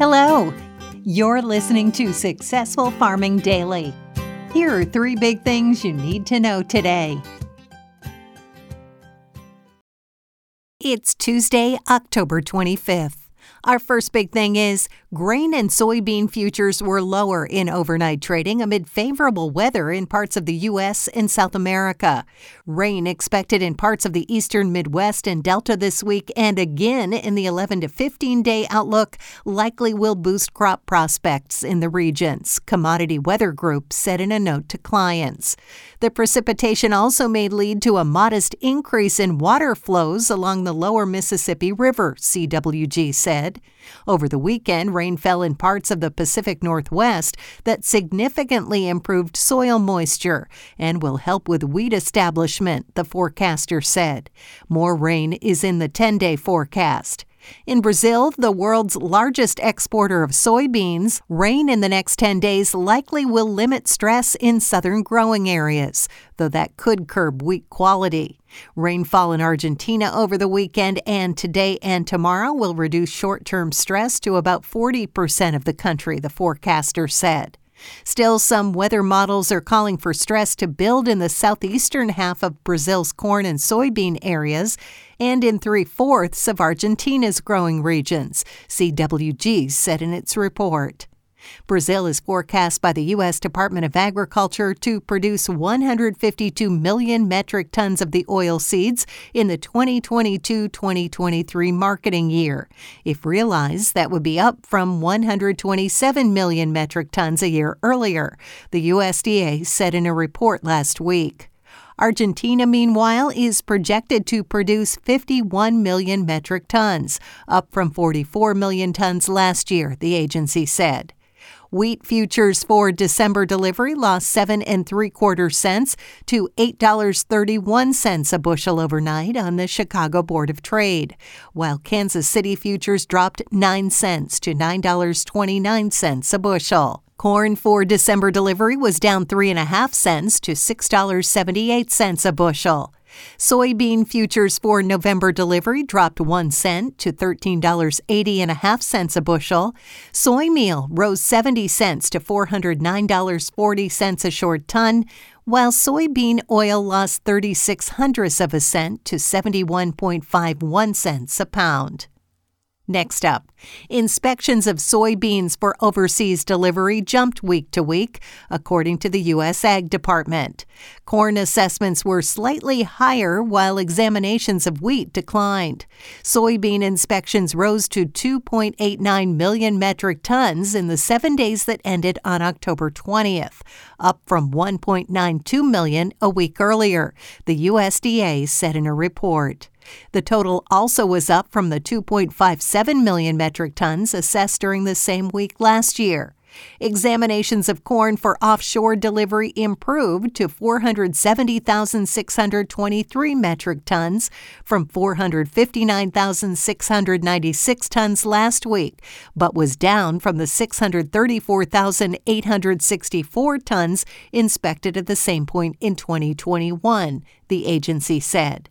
Hello, you're listening to Successful Farming Daily. Here are three big things you need to know today. It's Tuesday, October 25th. Our first big thing is grain and soybean futures were lower in overnight trading amid favorable weather in parts of the U.S. and South America. Rain expected in parts of the eastern Midwest and Delta this week and again in the 11 to 15 day outlook likely will boost crop prospects in the regions, Commodity Weather Group said in a note to clients. The precipitation also may lead to a modest increase in water flows along the lower Mississippi River, CWG said said. Over the weekend, rain fell in parts of the Pacific Northwest that significantly improved soil moisture and will help with wheat establishment, the forecaster said. More rain is in the 10 day forecast. In Brazil, the world's largest exporter of soybeans, rain in the next 10 days likely will limit stress in southern growing areas, though that could curb wheat quality. Rainfall in Argentina over the weekend and today and tomorrow will reduce short term stress to about 40% of the country, the forecaster said. Still, some weather models are calling for stress to build in the southeastern half of Brazil's corn and soybean areas and in three fourths of Argentina's growing regions, CWG said in its report. Brazil is forecast by the U.S. Department of Agriculture to produce 152 million metric tons of the oil seeds in the 2022 2023 marketing year. If realized, that would be up from 127 million metric tons a year earlier, the USDA said in a report last week. Argentina, meanwhile, is projected to produce 51 million metric tons, up from 44 million tons last year, the agency said. Wheat futures for December delivery lost seven and three quarter cents to $8.31 a bushel overnight on the Chicago Board of Trade, while Kansas City futures dropped 9 cents to $9.29 a bushel. Corn for December delivery was down 3.5 cents to $6.78 a bushel. Soybean futures for November delivery dropped 1 cent to $13.80 a half a bushel. Soy meal rose 70 cents to $409.40 a short ton, while soybean oil lost 36 hundredths of a cent to 71.51 cents a pound. Next up, inspections of soybeans for overseas delivery jumped week to week, according to the U.S. Ag Department. Corn assessments were slightly higher, while examinations of wheat declined. Soybean inspections rose to 2.89 million metric tons in the seven days that ended on October 20th, up from 1.92 million a week earlier, the USDA said in a report. The total also was up from the 2.57 million metric tons assessed during the same week last year. Examinations of corn for offshore delivery improved to 470,623 metric tons from 459,696 tons last week, but was down from the 634,864 tons inspected at the same point in 2021, the agency said.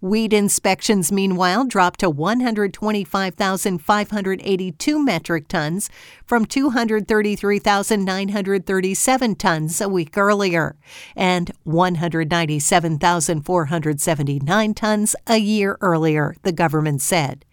Wheat inspections, meanwhile, dropped to 125,582 metric tons from 233,937 tons a week earlier, and 197,479 tons a year earlier, the government said.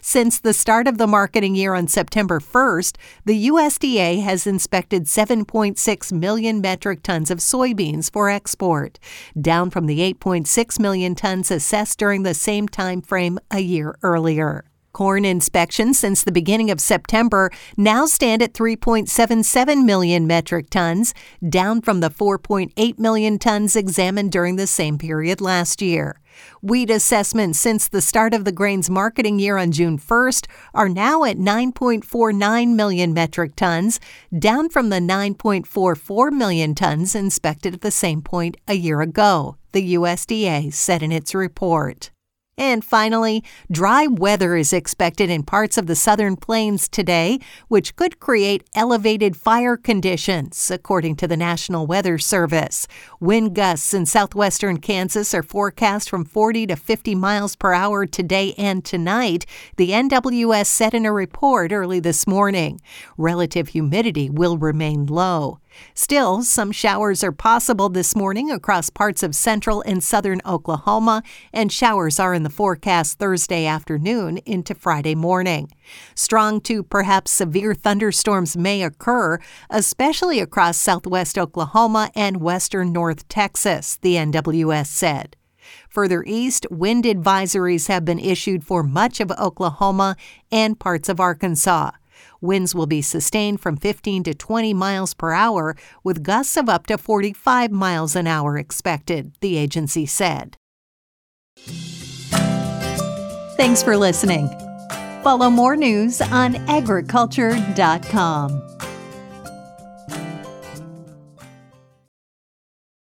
Since the start of the marketing year on September 1st, the USDA has inspected 7.6 million metric tons of soybeans for export, down from the 8.6 million tons assessed during the same time frame a year earlier. Corn inspections since the beginning of September now stand at 3.77 million metric tons, down from the 4.8 million tons examined during the same period last year. Wheat assessments since the start of the grain's marketing year on June 1st are now at 9.49 million metric tons, down from the 9.44 million tons inspected at the same point a year ago, the USDA said in its report. And finally, dry weather is expected in parts of the southern plains today, which could create elevated fire conditions, according to the National Weather Service. Wind gusts in southwestern Kansas are forecast from 40 to 50 miles per hour today and tonight, the NWS said in a report early this morning. Relative humidity will remain low. Still, some showers are possible this morning across parts of central and southern Oklahoma, and showers are in the forecast Thursday afternoon into Friday morning. Strong to perhaps severe thunderstorms may occur, especially across southwest Oklahoma and western North Texas, the NWS said. Further east, wind advisories have been issued for much of Oklahoma and parts of Arkansas. Winds will be sustained from 15 to 20 miles per hour, with gusts of up to 45 miles an hour expected, the agency said. Thanks for listening. Follow more news on agriculture.com.